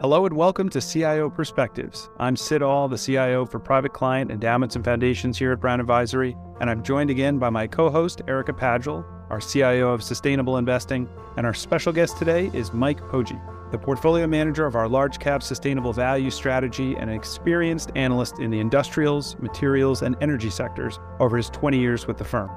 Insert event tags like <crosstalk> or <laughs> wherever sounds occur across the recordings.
Hello and welcome to CIO Perspectives. I'm Sid All, the CIO for Private Client Endowments and Foundations here at Brown Advisory, and I'm joined again by my co-host Erika Pagel, our CIO of Sustainable Investing, and our special guest today is Mike Poggi, the portfolio manager of our large cap sustainable value strategy and an experienced analyst in the industrials, materials, and energy sectors over his 20 years with the firm.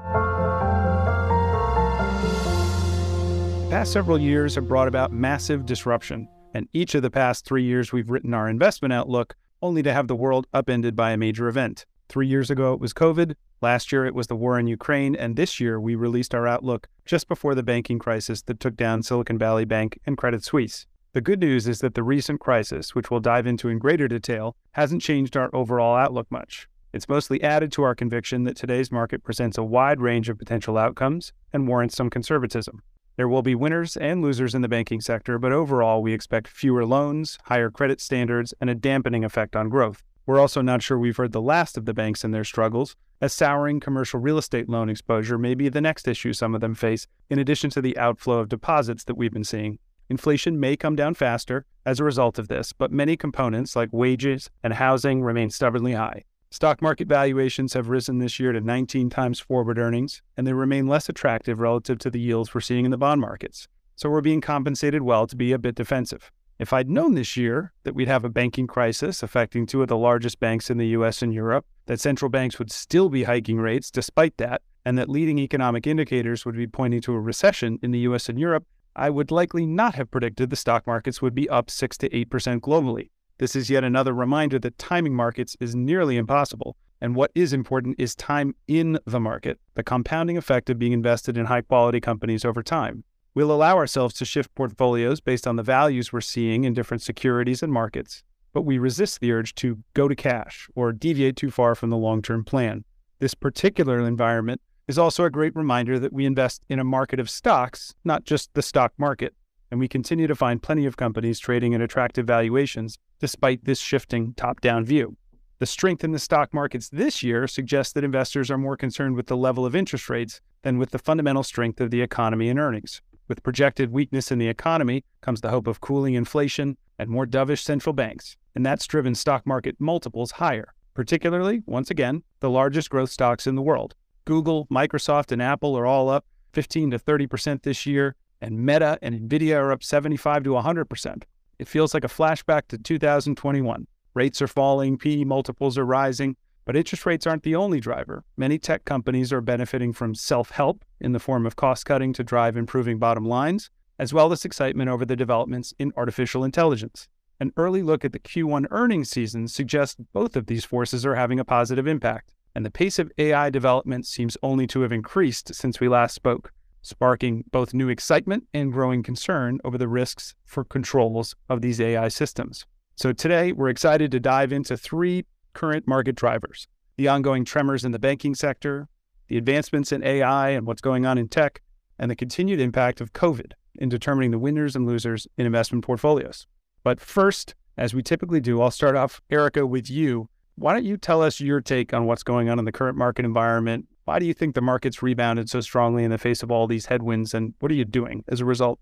The past several years have brought about massive disruption, and each of the past three years we've written our investment outlook only to have the world upended by a major event. Three years ago it was COVID, last year it was the war in Ukraine, and this year we released our outlook just before the banking crisis that took down Silicon Valley Bank and Credit Suisse. The good news is that the recent crisis, which we'll dive into in greater detail, hasn't changed our overall outlook much. It's mostly added to our conviction that today's market presents a wide range of potential outcomes and warrants some conservatism. There will be winners and losers in the banking sector, but overall, we expect fewer loans, higher credit standards, and a dampening effect on growth. We're also not sure we've heard the last of the banks and their struggles, as souring commercial real estate loan exposure may be the next issue some of them face, in addition to the outflow of deposits that we've been seeing. Inflation may come down faster as a result of this, but many components like wages and housing remain stubbornly high. Stock market valuations have risen this year to 19 times forward earnings, and they remain less attractive relative to the yields we're seeing in the bond markets. So we're being compensated well to be a bit defensive. If I'd known this year that we'd have a banking crisis affecting two of the largest banks in the US and Europe, that central banks would still be hiking rates despite that, and that leading economic indicators would be pointing to a recession in the US and Europe, I would likely not have predicted the stock markets would be up 6 to 8% globally. This is yet another reminder that timing markets is nearly impossible. And what is important is time in the market, the compounding effect of being invested in high quality companies over time. We'll allow ourselves to shift portfolios based on the values we're seeing in different securities and markets, but we resist the urge to go to cash or deviate too far from the long term plan. This particular environment is also a great reminder that we invest in a market of stocks, not just the stock market, and we continue to find plenty of companies trading at attractive valuations despite this shifting top down view. The strength in the stock markets this year suggests that investors are more concerned with the level of interest rates than with the fundamental strength of the economy and earnings. With projected weakness in the economy comes the hope of cooling inflation and more dovish central banks, and that's driven stock market multiples higher, particularly, once again, the largest growth stocks in the world. Google, Microsoft, and Apple are all up 15 to 30% this year, and Meta and Nvidia are up 75 to 100%. It feels like a flashback to 2021. Rates are falling, PE multiples are rising, but interest rates aren't the only driver. Many tech companies are benefiting from self help in the form of cost cutting to drive improving bottom lines, as well as excitement over the developments in artificial intelligence. An early look at the Q1 earnings season suggests both of these forces are having a positive impact, and the pace of AI development seems only to have increased since we last spoke sparking both new excitement and growing concern over the risks for controls of these AI systems. So today, we're excited to dive into three current market drivers the ongoing tremors in the banking sector, the advancements in AI and what's going on in tech, and the continued impact of COVID in determining the winners and losers in investment portfolios. But first, as we typically do, I'll start off, Erika, with you. Why don't you tell us your take on what's going on in the current market environment, why do you think the market's rebounded so strongly in the face of all these headwinds, and what are you doing as a result?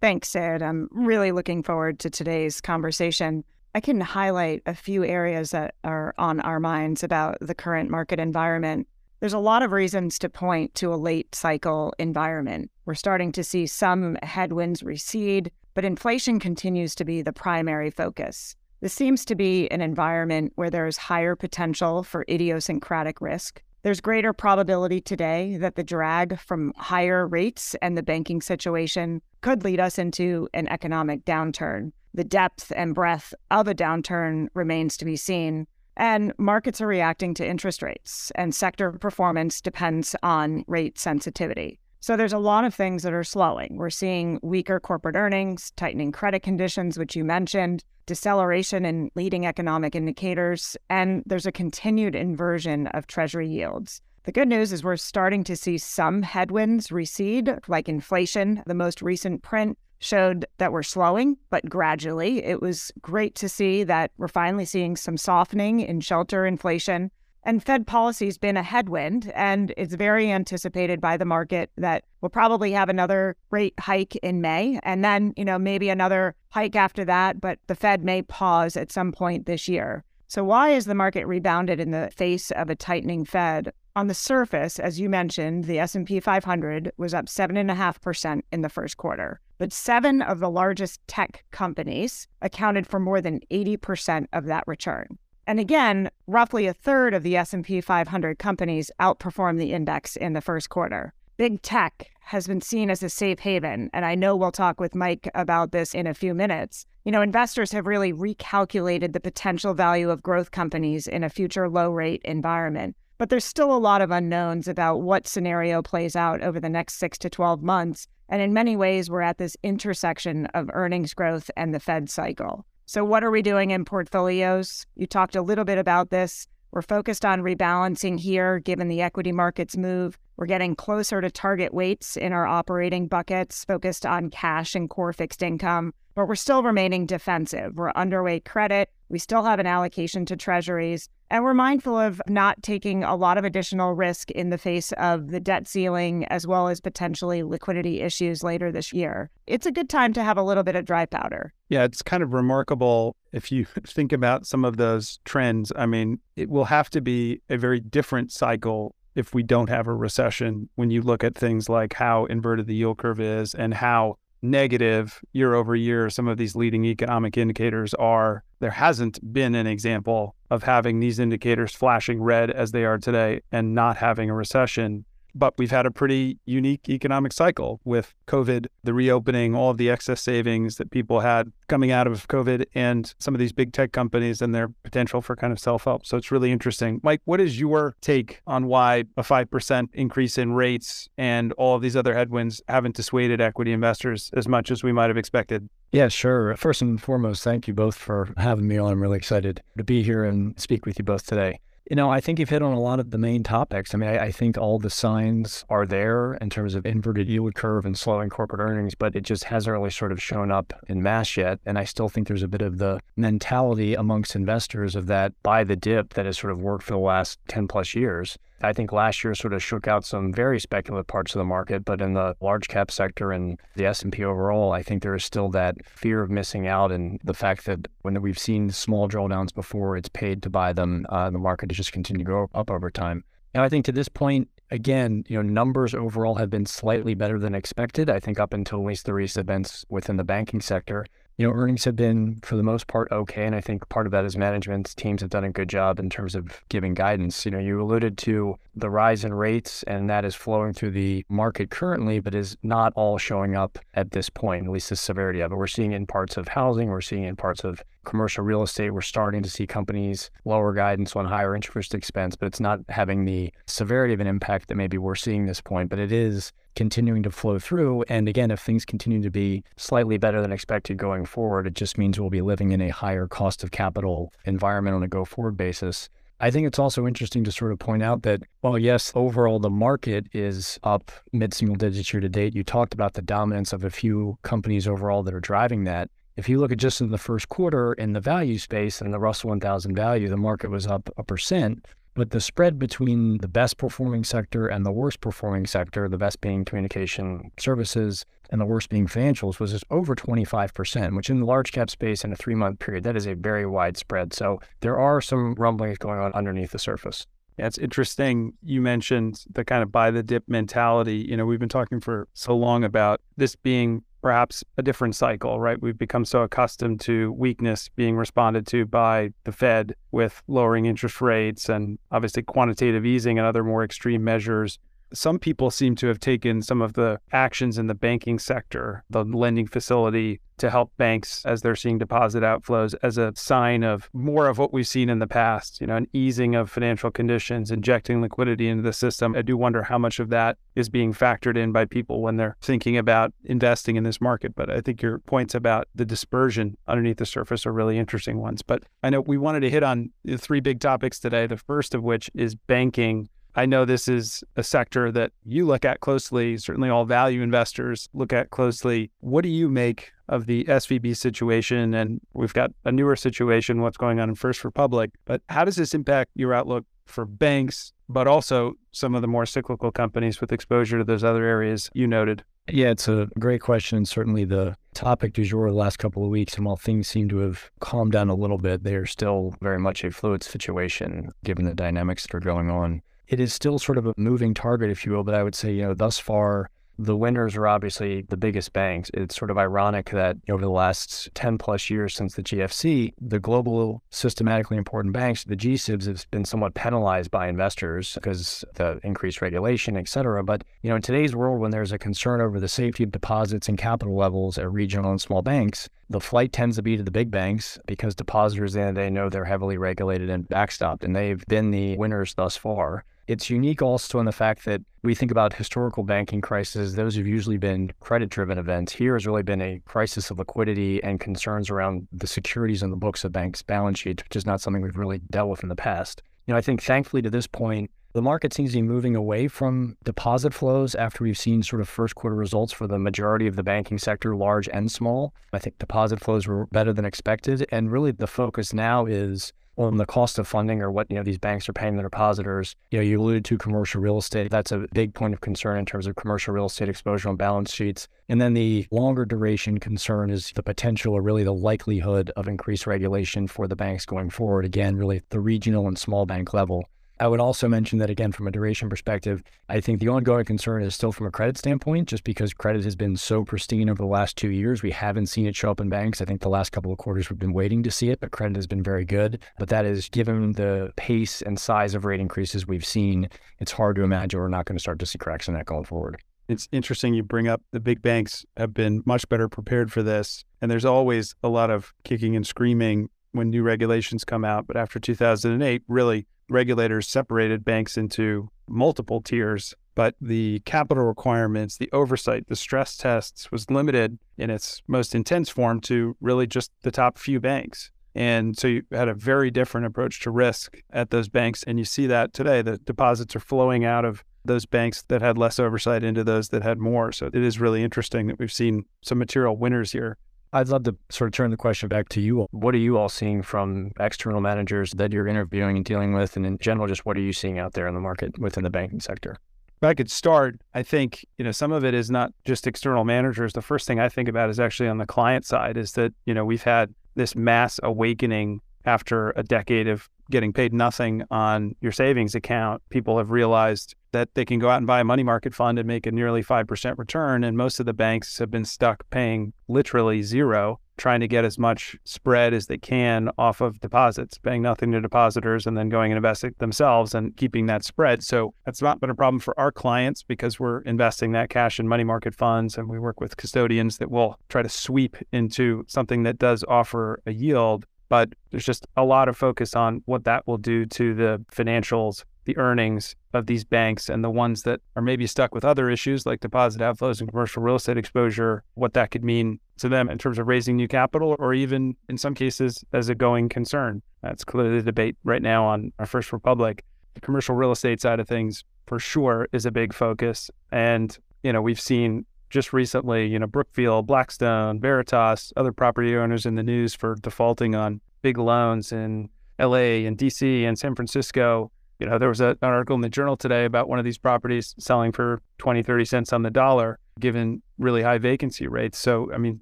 Thanks, Sid. I'm really looking forward to today's conversation. I can highlight a few areas that are on our minds about the current market environment. There's a lot of reasons to point to a late cycle environment. We're starting to see some headwinds recede, but inflation continues to be the primary focus. This seems to be an environment where there's higher potential for idiosyncratic risk. There's greater probability today that the drag from higher rates and the banking situation could lead us into an economic downturn. The depth and breadth of a downturn remains to be seen. And markets are reacting to interest rates, and sector performance depends on rate sensitivity. So there's a lot of things that are slowing. We're seeing weaker corporate earnings, tightening credit conditions, which you mentioned, deceleration in leading economic indicators, and there's a continued inversion of treasury yields. The good news is we're starting to see some headwinds recede, like inflation. The most recent print showed that we're slowing, but gradually. It was great to see that we're finally seeing some softening in shelter inflation And Fed policy has been a headwind, and it's very anticipated by the market that we'll probably have another rate hike in May, and then, you know, maybe another hike after that, but the Fed may pause at some point this year. So why is the market rebounded in the face of a tightening Fed? On the surface, as you mentioned, the S&P 500 was up 7.5% in the first quarter. But seven of the largest tech companies accounted for more than 80% of that return. And again, roughly a third of the S&P 500 companies outperformed the index in the first quarter. Big tech has been seen as a safe haven, and I know we'll talk with Mike about this in a few minutes. You know, investors have really recalculated the potential value of growth companies in a future low rate environment. But there's still a lot of unknowns about what scenario plays out over the next six to 12 months. And in many ways, we're at this intersection of earnings growth and the Fed cycle. So, what are we doing in portfolios? You talked a little bit about this. We're focused on rebalancing here given the equity markets move. We're getting closer to target weights in our operating buckets, focused on cash and core fixed income, but we're still remaining defensive. We're underweight credit. We still have an allocation to treasuries. And we're mindful of not taking a lot of additional risk in the face of the debt ceiling as well as potentially liquidity issues later this year. It's a good time to have a little bit of dry powder. Yeah, it's kind of remarkable if you <laughs> think about some of those trends. I mean, it will have to be a very different cycle if we don't have a recession when you look at things like how inverted the yield curve is and how negative year over year some of these leading economic indicators are. There hasn't been an example of having these indicators flashing red as they are today and not having a recession but we've had a pretty unique economic cycle with COVID, the reopening, all of the excess savings that people had coming out of COVID, and some of these big tech companies and their potential for kind of self help. So it's really interesting. Mike, what is your take on why a 5% increase in rates and all of these other headwinds haven't dissuaded equity investors as much as we might have expected? Yeah, sure. First and foremost, thank you both for having me on. I'm really excited to be here and speak with you both today. You know, I think you've hit on a lot of the main topics. I mean, I, I, think all the signs are there in terms of inverted yield curve and slowing corporate earnings, but it just hasn't really sort of shown up in mass yet. And I still think there's a bit of the mentality amongst investors of that buy the dip that has sort of worked for the last 10 plus years. I think last year sort of shook out some very speculative parts of the market, but in the large cap sector and the S&P overall, I think there is still that fear of missing out and the fact that when we've seen small drawdowns before, it's paid to buy them. Uh, the market has just continued to go up over time. And I think to this point, again, you know, numbers overall have been slightly better than expected. I think up until at least the recent events within the banking sector you know, earnings have been for the most part okay. And I think part of that is management teams have done a good job in terms of giving guidance. You know, you alluded to the rise in rates, and that is flowing through the market currently, but is not all showing up at this point, at least the severity of it. We're seeing in parts of housing, we're seeing in parts of commercial real estate, we're starting to see companies lower guidance on higher interest expense, but it's not having the severity of an impact that maybe we're seeing this point. But it is continuing to flow through. And again, if things continue to be slightly better than expected going forward, it just means we'll be living in a higher cost of capital environment on a go forward basis. I think it's also interesting to sort of point out that while, yes, overall the market is up mid single digits year to date, you talked about the dominance of a few companies overall that are driving that. If you look at just in the first quarter in the value space and the Russell 1000 value, the market was up a percent. But the spread between the best performing sector and the worst performing sector, the best being communication services and the worst being financials, was over 25%, which in the large cap space in a three month period, that is a very wide spread. So there are some rumblings going on underneath the surface. Yeah, it's interesting. You mentioned the kind of buy the dip mentality. You know, we've been talking for so long about this being perhaps a different cycle, right? We've become so accustomed to weakness being responded to by the Fed with lowering interest rates and obviously quantitative easing and other more extreme measures some people seem to have taken some of the actions in the banking sector, the lending facility to help banks as they're seeing deposit outflows as a sign of more of what we've seen in the past, you know, an easing of financial conditions, injecting liquidity into the system. I do wonder how much of that is being factored in by people when they're thinking about investing in this market. But I think your points about the dispersion underneath the surface are really interesting ones. But I know we wanted to hit on three big topics today, the first of which is banking I know this is a sector that you look at closely, certainly all value investors look at closely. What do you make of the SVB situation? And we've got a newer situation, what's going on in First Republic. But how does this impact your outlook for banks, but also some of the more cyclical companies with exposure to those other areas you noted? Yeah, it's a great question. Certainly the topic du jour the last couple of weeks. And while things seem to have calmed down a little bit, they are still very much a fluid situation given the dynamics that are going on. It is still sort of a moving target, if you will, but I would say, you know, thus far, the winners are obviously the biggest banks. It's sort of ironic that over the last 10 plus years since the GFC, the global systematically important banks, the GSIBs, have been somewhat penalized by investors because the increased regulation, et cetera. But, you know, in today's world, when there's a concern over the safety of deposits and capital levels at regional and small banks, the flight tends to be to the big banks because depositors, at the end of the day, know they're heavily regulated and backstopped, and they've been the winners thus far. It's unique also in the fact that we think about historical banking crises, those have usually been credit driven events. Here has really been a crisis of liquidity and concerns around the securities in the books of banks' balance sheets, which is not something we've really dealt with in the past. You know, I think thankfully to this point, the market seems to be moving away from deposit flows after we've seen sort of first quarter results for the majority of the banking sector, large and small. I think deposit flows were better than expected. And really the focus now is on the cost of funding or what you know these banks are paying their depositors. You know, you alluded to commercial real estate. That's a big point of concern in terms of commercial real estate exposure on balance sheets. And then the longer duration concern is the potential or really the likelihood of increased regulation for the banks going forward. Again, really at the regional and small bank level. I would also mention that again, from a duration perspective, I think the ongoing concern is still from a credit standpoint, just because credit has been so pristine over the last two years. We haven't seen it show up in banks. I think the last couple of quarters we've been waiting to see it, but credit has been very good. But that is given the pace and size of rate increases we've seen, it's hard to imagine we're not going to start to see cracks in that going forward. It's interesting you bring up the big banks have been much better prepared for this. And there's always a lot of kicking and screaming when new regulations come out. But after 2008, really regulators separated banks into multiple tiers, but the capital requirements, the oversight, the stress tests was limited in its most intense form to really just the top few banks. And so you had a very different approach to risk at those banks. And you see that today. The deposits are flowing out of those banks that had less oversight into those that had more. So it is really interesting that we've seen some material winners here. I'd love to sort of turn the question back to you. What are you all seeing from external managers that you're interviewing and dealing with? And in general, just what are you seeing out there in the market within the banking sector? If I could start, I think, you know, some of it is not just external managers. The first thing I think about is actually on the client side is that, you know, we've had this mass awakening after a decade of getting paid nothing on your savings account, people have realized that they can go out and buy a money market fund and make a nearly 5% return. And most of the banks have been stuck paying literally zero, trying to get as much spread as they can off of deposits, paying nothing to depositors and then going and investing themselves and keeping that spread. So that's not been a problem for our clients because we're investing that cash in money market funds and we work with custodians that will try to sweep into something that does offer a yield but there's just a lot of focus on what that will do to the financials, the earnings of these banks, and the ones that are maybe stuck with other issues like deposit outflows and commercial real estate exposure, what that could mean to them in terms of raising new capital, or even in some cases as a going concern. That's clearly the debate right now on our First Republic. The commercial real estate side of things, for sure, is a big focus. And, you know, we've seen just recently, you know, Brookfield, Blackstone, Veritas, other property owners in the news for defaulting on big loans in LA and DC and San Francisco. You know, there was a, an article in the journal today about one of these properties selling for 20, 30 cents on the dollar, given really high vacancy rates. So, I mean,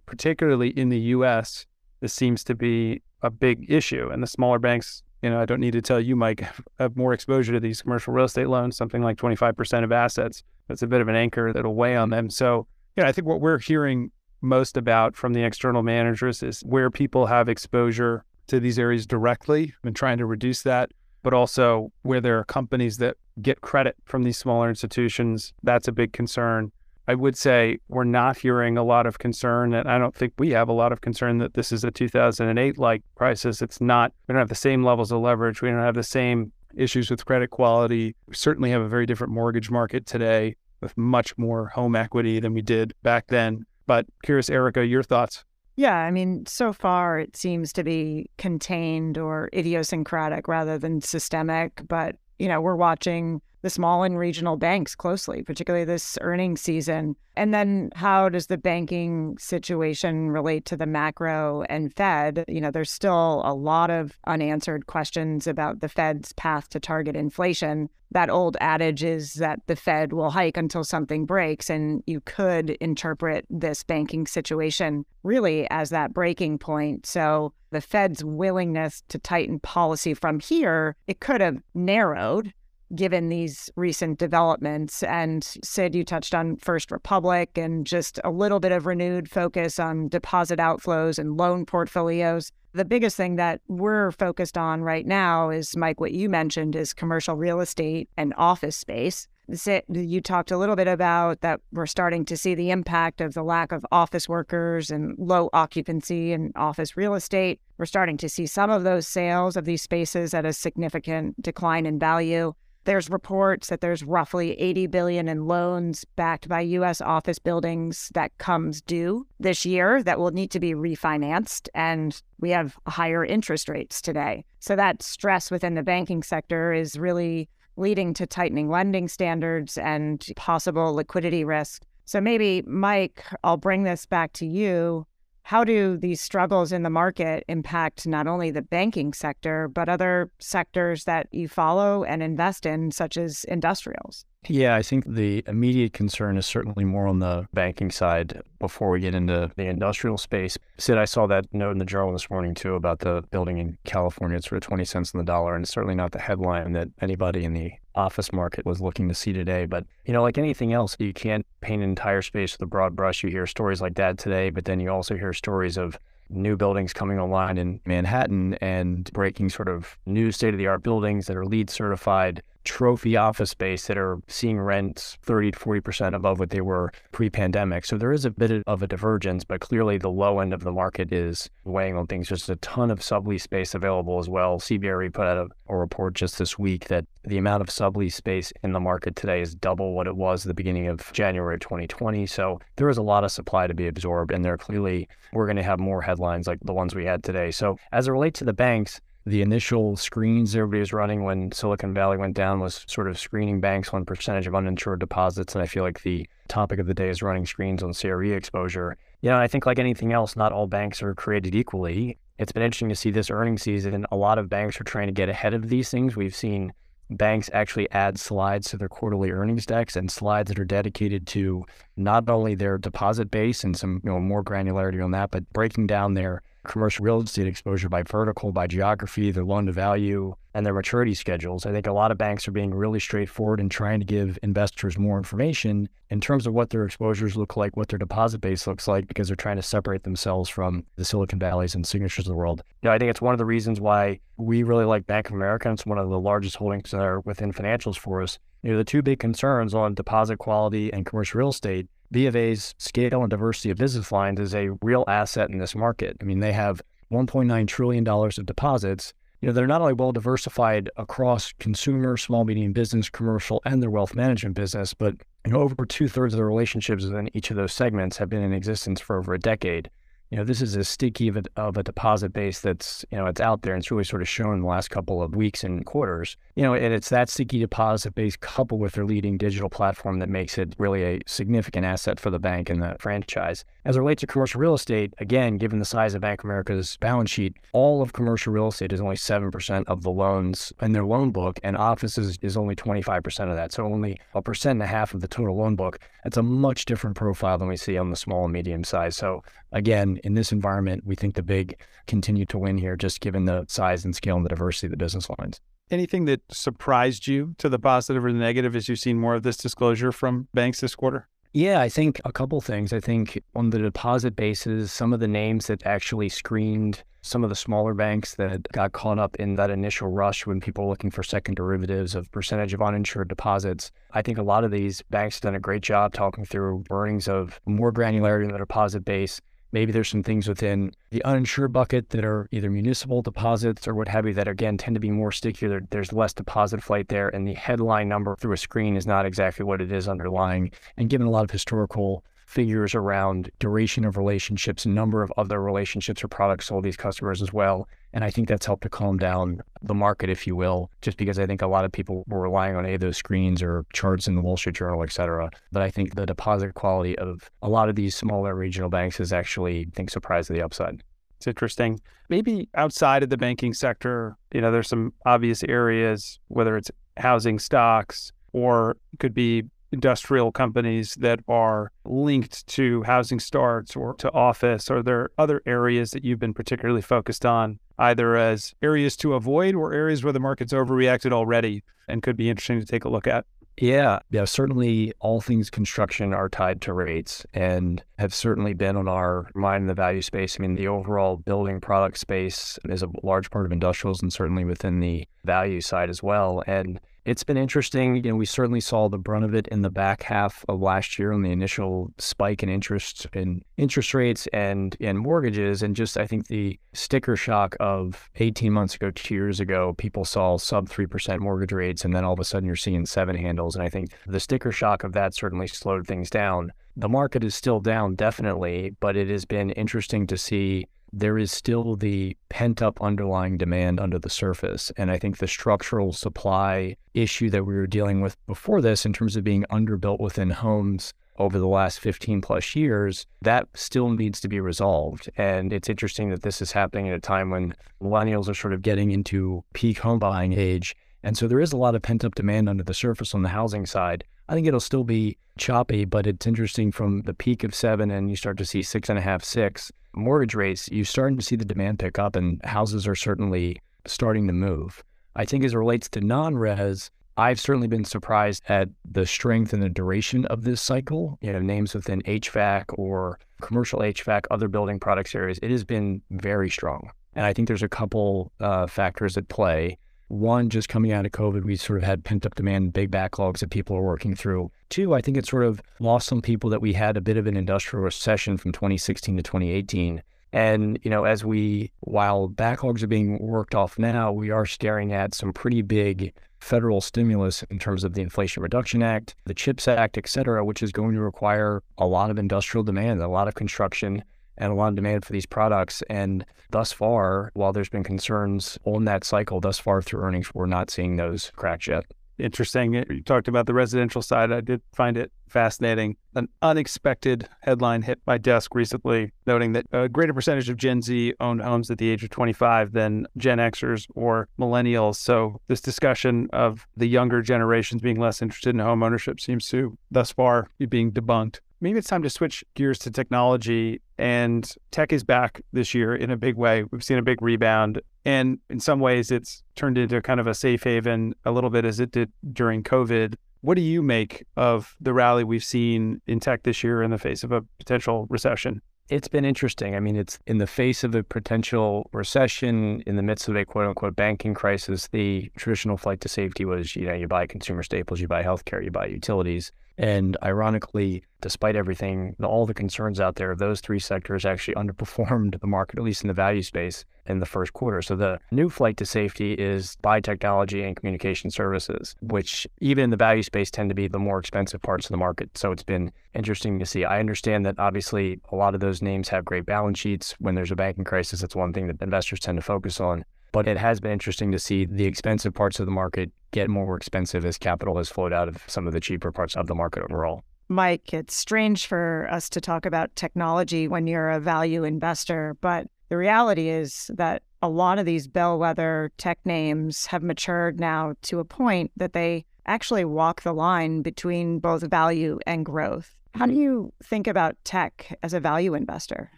particularly in the US, this seems to be a big issue. And the smaller banks, you know, I don't need to tell you, Mike, <laughs> have more exposure to these commercial real estate loans, something like 25% of assets. That's a bit of an anchor that'll weigh on them. So, yeah, I think what we're hearing most about from the external managers is where people have exposure to these areas directly and trying to reduce that, but also where there are companies that get credit from these smaller institutions. That's a big concern. I would say we're not hearing a lot of concern, and I don't think we have a lot of concern that this is a 2008 like crisis. It's not, we don't have the same levels of leverage. We don't have the same issues with credit quality. We certainly have a very different mortgage market today with much more home equity than we did back then. But curious, Erika, your thoughts? Yeah, I mean, so far it seems to be contained or idiosyncratic rather than systemic. But, you know, we're watching the small and regional banks closely, particularly this earnings season? And then how does the banking situation relate to the macro and Fed? You know, there's still a lot of unanswered questions about the Fed's path to target inflation. That old adage is that the Fed will hike until something breaks. And you could interpret this banking situation really as that breaking point. So the Fed's willingness to tighten policy from here, it could have narrowed given these recent developments. And Sid, you touched on First Republic and just a little bit of renewed focus on deposit outflows and loan portfolios. The biggest thing that we're focused on right now is, Mike, what you mentioned is commercial real estate and office space. Sid, you talked a little bit about that we're starting to see the impact of the lack of office workers and low occupancy in office real estate. We're starting to see some of those sales of these spaces at a significant decline in value. There's reports that there's roughly 80 billion in loans backed by US office buildings that comes due this year that will need to be refinanced and we have higher interest rates today. So that stress within the banking sector is really leading to tightening lending standards and possible liquidity risk. So maybe Mike, I'll bring this back to you how do these struggles in the market impact not only the banking sector, but other sectors that you follow and invest in, such as industrials? Yeah, I think the immediate concern is certainly more on the banking side before we get into the industrial space. Sid, I saw that note in the journal this morning too about the building in California. It's of 20 cents on the dollar, and it's certainly not the headline that anybody in the office market was looking to see today. But, you know, like anything else, you can't paint an entire space with a broad brush. You hear stories like that today, but then you also hear stories of new buildings coming online in Manhattan and breaking sort of new state of the art buildings that are LEED certified trophy office space that are seeing rents 30 to 40% above what they were pre pandemic. So there is a bit of a divergence, but clearly the low end of the market is weighing on things. There's a ton of sublease space available as well. CBRE put out a, a report just this week that the amount of sublease space in the market today is double what it was at the beginning of January 2020. So there is a lot of supply to be absorbed, and there clearly we're going to have more headlines like the ones we had today. So as it relates to the banks, the initial screens everybody was running when Silicon Valley went down was sort of screening banks on percentage of uninsured deposits. And I feel like the topic of the day is running screens on CRE exposure. You know, I think like anything else, not all banks are created equally. It's been interesting to see this earnings season. A lot of banks are trying to get ahead of these things. We've seen banks actually add slides to their quarterly earnings decks and slides that are dedicated to not only their deposit base and some you know more granularity on that, but breaking down their commercial real estate exposure by vertical, by geography, their loan to value, and their maturity schedules. I think a lot of banks are being really straightforward in trying to give investors more information in terms of what their exposures look like, what their deposit base looks like, because they're trying to separate themselves from the Silicon Valleys and signatures of the world. You know, I think it's one of the reasons why we really like Bank of America. It's one of the largest holdings that are within financials for us. You know, the two big concerns on deposit quality and commercial real estate B of A's scale and diversity of business lines is a real asset in this market. I mean, they have $1.9 trillion of deposits. You know, they're not only well diversified across consumer, small, medium business, commercial, and their wealth management business, but you know, over two thirds of the relationships within each of those segments have been in existence for over a decade you know, this is as sticky of a, of a deposit base that's, you know, it's out there and it's really sort of shown in the last couple of weeks and quarters. You know, and it's that sticky deposit base coupled with their leading digital platform that makes it really a significant asset for the bank and the franchise. As it relates to commercial real estate, again, given the size of Bank of America's balance sheet, all of commercial real estate is only 7% of the loans in their loan book, and offices is only 25% of that. So only a percent and a half of the total loan book. That's a much different profile than we see on the small and medium size. So again, in this environment, we think the big continue to win here, just given the size and scale and the diversity of the business lines. Anything that surprised you to the positive or the negative as you've seen more of this disclosure from banks this quarter? Yeah, I think a couple things. I think on the deposit bases, some of the names that actually screened some of the smaller banks that got caught up in that initial rush when people were looking for second derivatives of percentage of uninsured deposits. I think a lot of these banks have done a great job talking through earnings of more granularity in the deposit base Maybe there's some things within the uninsured bucket that are either municipal deposits or what have you that again tend to be more stickier. There's less deposit flight there, and the headline number through a screen is not exactly what it is underlying. And given a lot of historical figures around duration of relationships, number of other relationships or products sold these customers as well. And I think that's helped to calm down the market, if you will, just because I think a lot of people were relying on a those screens or charts in the Wall Street Journal, et cetera. But I think the deposit quality of a lot of these smaller regional banks is actually, I think, surprised to the upside. It's interesting. Maybe outside of the banking sector, you know, there's some obvious areas, whether it's housing stocks or could be industrial companies that are linked to housing starts or to office? Are there other areas that you've been particularly focused on, either as areas to avoid or areas where the market's overreacted already and could be interesting to take a look at? Yeah, yeah, certainly all things construction are tied to rates and have certainly been on our mind in the value space. I mean, the overall building product space is a large part of industrials and certainly within the value side as well. And it's been interesting. You know, we certainly saw the brunt of it in the back half of last year on the initial spike in interest in interest rates and and mortgages, and just I think the sticker shock of 18 months ago, two years ago, people saw sub three percent mortgage rates, and then all of a sudden you're seeing seven handles, and I think the sticker shock of that certainly slowed things down. The market is still down, definitely, but it has been interesting to see there is still the pent up underlying demand under the surface. And I think the structural supply issue that we were dealing with before this, in terms of being underbuilt within homes over the last 15 plus years, that still needs to be resolved. And it's interesting that this is happening at a time when millennials are sort of getting into peak home buying age. And so there is a lot of pent up demand under the surface on the housing side. I think it'll still be choppy, but it's interesting from the peak of seven and you start to see six and a half, six mortgage rates, you're starting to see the demand pick up and houses are certainly starting to move. I think as it relates to non res, I've certainly been surprised at the strength and the duration of this cycle. You know, names within HVAC or commercial HVAC, other building products areas, it has been very strong. And I think there's a couple uh, factors at play. One, just coming out of COVID, we sort of had pent up demand, big backlogs that people are working through. Two, I think it sort of lost some people that we had a bit of an industrial recession from 2016 to 2018. And, you know, as we, while backlogs are being worked off now, we are staring at some pretty big federal stimulus in terms of the Inflation Reduction Act, the CHIPS Act, et cetera, which is going to require a lot of industrial demand, a lot of construction, and a lot of demand for these products. And thus far, while there's been concerns on that cycle, thus far through earnings, we're not seeing those cracks yet. Interesting. You talked about the residential side. I did find it fascinating. An unexpected headline hit my desk recently, noting that a greater percentage of Gen Z owned homes at the age of 25 than Gen Xers or millennials. So, this discussion of the younger generations being less interested in home ownership seems to, thus far, be being debunked maybe it's time to switch gears to technology. And tech is back this year in a big way. We've seen a big rebound. And in some ways, it's turned into kind of a safe haven a little bit as it did during COVID. What do you make of the rally we've seen in tech this year in the face of a potential recession? It's been interesting. I mean, it's in the face of a potential recession, in the midst of a quote unquote banking crisis, the traditional flight to safety was, you know, you buy consumer staples, you buy healthcare, you buy utilities. And ironically, despite everything, all the concerns out there, those three sectors actually <laughs> underperformed the market, at least in the value space in the first quarter. So the new flight to safety is buy technology and communication services, which even in the value space tend to be the more expensive parts of the market. So it's been interesting to see. I understand that obviously a lot of those names have great balance sheets. When there's a banking crisis, that's one thing that investors tend to focus on. But it has been interesting to see the expensive parts of the market get more expensive as capital has flowed out of some of the cheaper parts of the market overall. Mike, it's strange for us to talk about technology when you're a value investor, but the reality is that a lot of these bellwether tech names have matured now to a point that they actually walk the line between both value and growth. How do you think about tech as a value investor?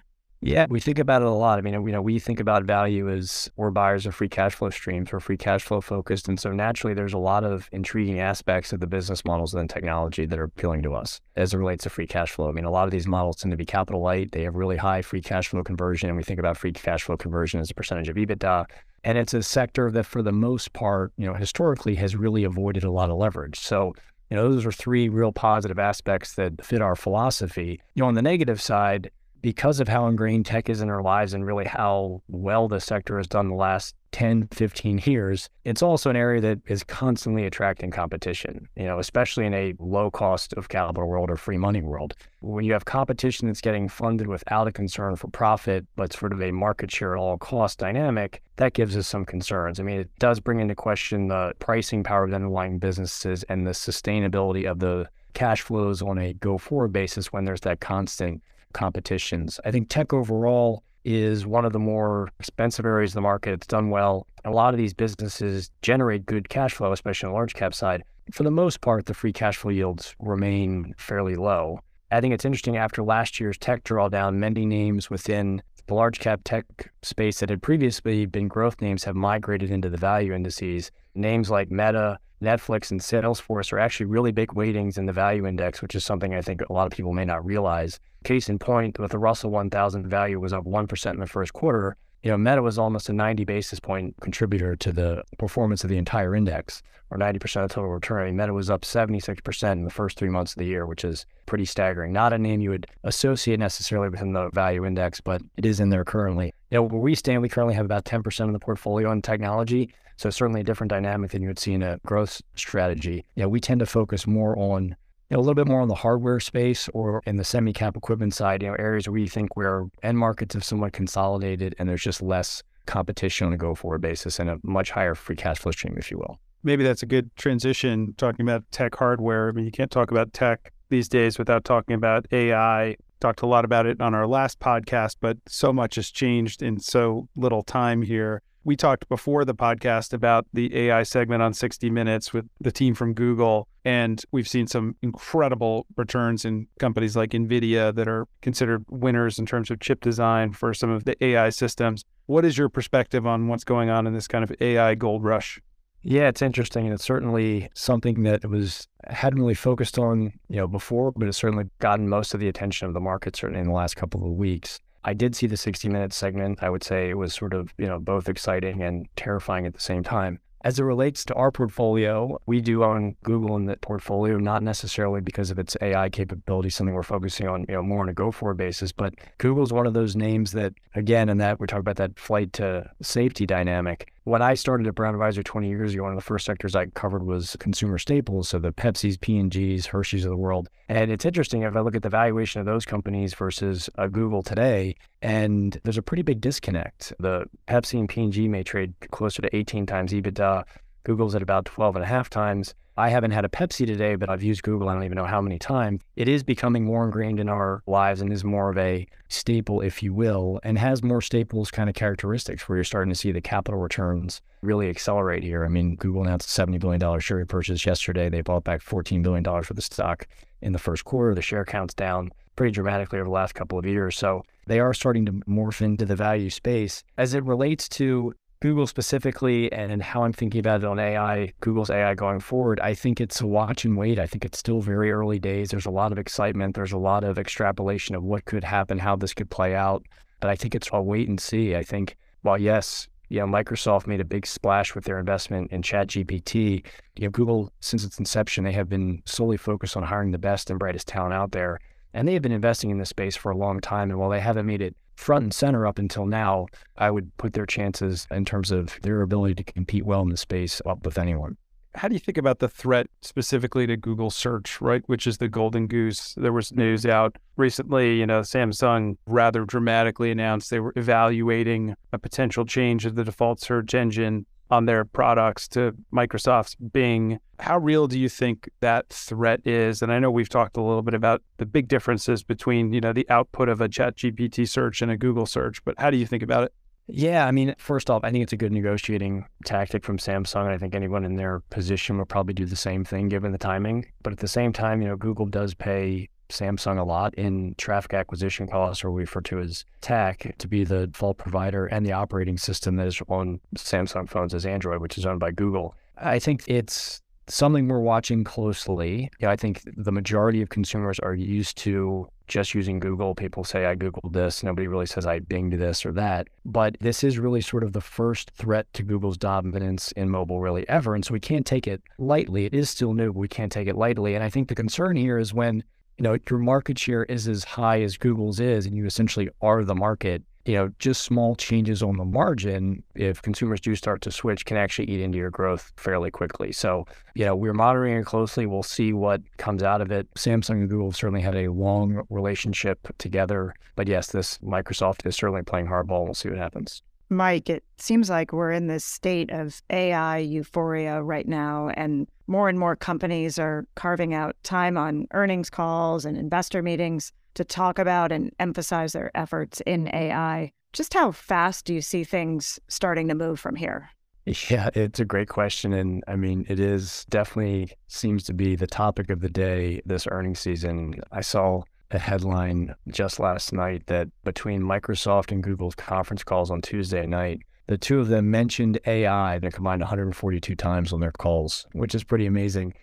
Yeah, we think about it a lot. I mean, you know, we think about value as we're buyers of free cash flow streams. We're free cash flow focused. And so naturally, there's a lot of intriguing aspects of the business models and technology that are appealing to us as it relates to free cash flow. I mean, a lot of these models tend to be capital light. They have really high free cash flow conversion. And we think about free cash flow conversion as a percentage of EBITDA. And it's a sector that, for the most part, you know, historically has really avoided a lot of leverage. So you know, those are three real positive aspects that fit our philosophy. You know, on the negative side, because of how ingrained tech is in our lives and really how well the sector has done the last 10, 15 years, it's also an area that is constantly attracting competition, you know, especially in a low cost of capital world or free money world. When you have competition that's getting funded without a concern for profit, but sort of a market share at all cost dynamic, that gives us some concerns. I mean, it does bring into question the pricing power of the underlying businesses and the sustainability of the cash flows on a go forward basis when there's that constant competitions. I think tech overall is one of the more expensive areas of the market. It's done well. A lot of these businesses generate good cash flow, especially on the large cap side. For the most part, the free cash flow yields remain fairly low. I think it's interesting after last year's tech drawdown, many names within the large cap tech space that had previously been growth names have migrated into the value indices. Names like Meta, Netflix, and Salesforce are actually really big weightings in the value index, which is something I think a lot of people may not realize. Case in point, with the Russell 1000 value was up 1% in the first quarter, you know, Meta was almost a 90 basis point contributor to the performance of the entire index, or 90% of total return. Meta was up 76% in the first three months of the year, which is pretty staggering. Not a name you would associate necessarily within the value index, but it is in there currently. You know, where we stand, we currently have about 10% of the portfolio in technology. So certainly a different dynamic than you would see in a growth strategy. You know, we tend to focus more on you know, a little bit more on the hardware space or in the semi-cap equipment side, you know, areas where we think where end markets have somewhat consolidated and there's just less competition on a go-forward basis and a much higher free cash flow stream, if you will. Maybe that's a good transition talking about tech hardware. I mean, you can't talk about tech these days without talking about AI. Talked a lot about it on our last podcast, but so much has changed in so little time here. We talked before the podcast about the AI segment on 60 Minutes with the team from Google, and we've seen some incredible returns in companies like NVIDIA that are considered winners in terms of chip design for some of the AI systems. What is your perspective on what's going on in this kind of AI gold rush? Yeah, it's interesting, and it's certainly something that was hadn't really focused on, you know, before, but it's certainly gotten most of the attention of the market certainly in the last couple of weeks. I did see the 60 minute segment. I would say it was sort of, you know, both exciting and terrifying at the same time. As it relates to our portfolio, we do own Google in the portfolio, not necessarily because of its AI capability, something we're focusing on, you know, more on a go-forward basis. But Google's one of those names that, again, in that we talk about that flight to safety dynamic. When I started at Brown Advisor 20 years ago, one of the first sectors I covered was consumer staples, so the Pepsis, P&Gs, Hershey's of the world. And it's interesting if I look at the valuation of those companies versus uh, Google today, and there's a pretty big disconnect. The Pepsi and P&G may trade closer to 18 times EBITDA. Google's at about 12 and a half times. I haven't had a Pepsi today, but I've used Google. I don't even know how many times. It is becoming more ingrained in our lives and is more of a staple, if you will, and has more staples kind of characteristics where you're starting to see the capital returns really accelerate here. I mean, Google announced a $70 billion share repurchase yesterday. They bought back $14 billion worth of stock in the first quarter. The share count's down pretty dramatically over the last couple of years. So they are starting to morph into the value space. As it relates to Google specifically and how I'm thinking about it on AI, Google's AI going forward, I think it's a watch and wait. I think it's still very early days. There's a lot of excitement. There's a lot of extrapolation of what could happen, how this could play out. But I think it's a wait and see. I think, while yes, you know, Microsoft made a big splash with their investment in ChatGPT. You know, Google, since its inception, they have been solely focused on hiring the best and brightest talent out there. And they have been investing in this space for a long time. And while they haven't made it front and center up until now, I would put their chances in terms of their ability to compete well in the space up with anyone. How do you think about the threat specifically to Google search, right? Which is the golden goose. There was news out recently, you know, Samsung rather dramatically announced they were evaluating a potential change of the default search engine on their products to Microsoft's Bing. How real do you think that threat is? And I know we've talked a little bit about the big differences between, you know, the output of a chat GPT search and a Google search, but how do you think about it? Yeah, I mean, first off, I think it's a good negotiating tactic from Samsung. And I think anyone in their position would probably do the same thing given the timing. But at the same time, you know, Google does pay Samsung a lot in traffic acquisition costs, or we refer to as TAC, to be the default provider and the operating system that is on Samsung phones as Android, which is owned by Google. I think it's something we're watching closely. I think the majority of consumers are used to just using Google. People say, I Googled this. Nobody really says, I binged this or that. But this is really sort of the first threat to Google's dominance in mobile, really ever. And so we can't take it lightly. It is still new, but we can't take it lightly. And I think the concern here is when you know, your market share is as high as Google's is, and you essentially are the market you know, just small changes on the margin, if consumers do start to switch, can actually eat into your growth fairly quickly. So, you know, we're monitoring it closely. We'll see what comes out of it. Samsung and Google certainly had a long relationship together. But yes, this Microsoft is certainly playing hardball. We'll see what happens. Mike, it seems like we're in this state of AI euphoria right now, and more and more companies are carving out time on earnings calls and investor meetings to talk about and emphasize their efforts in AI. Just how fast do you see things starting to move from here? Yeah, it's a great question. And I mean, it is definitely seems to be the topic of the day this earnings season. I saw a headline just last night that between Microsoft and Google's conference calls on Tuesday night, the two of them mentioned AI. They combined 142 times on their calls, which is pretty amazing.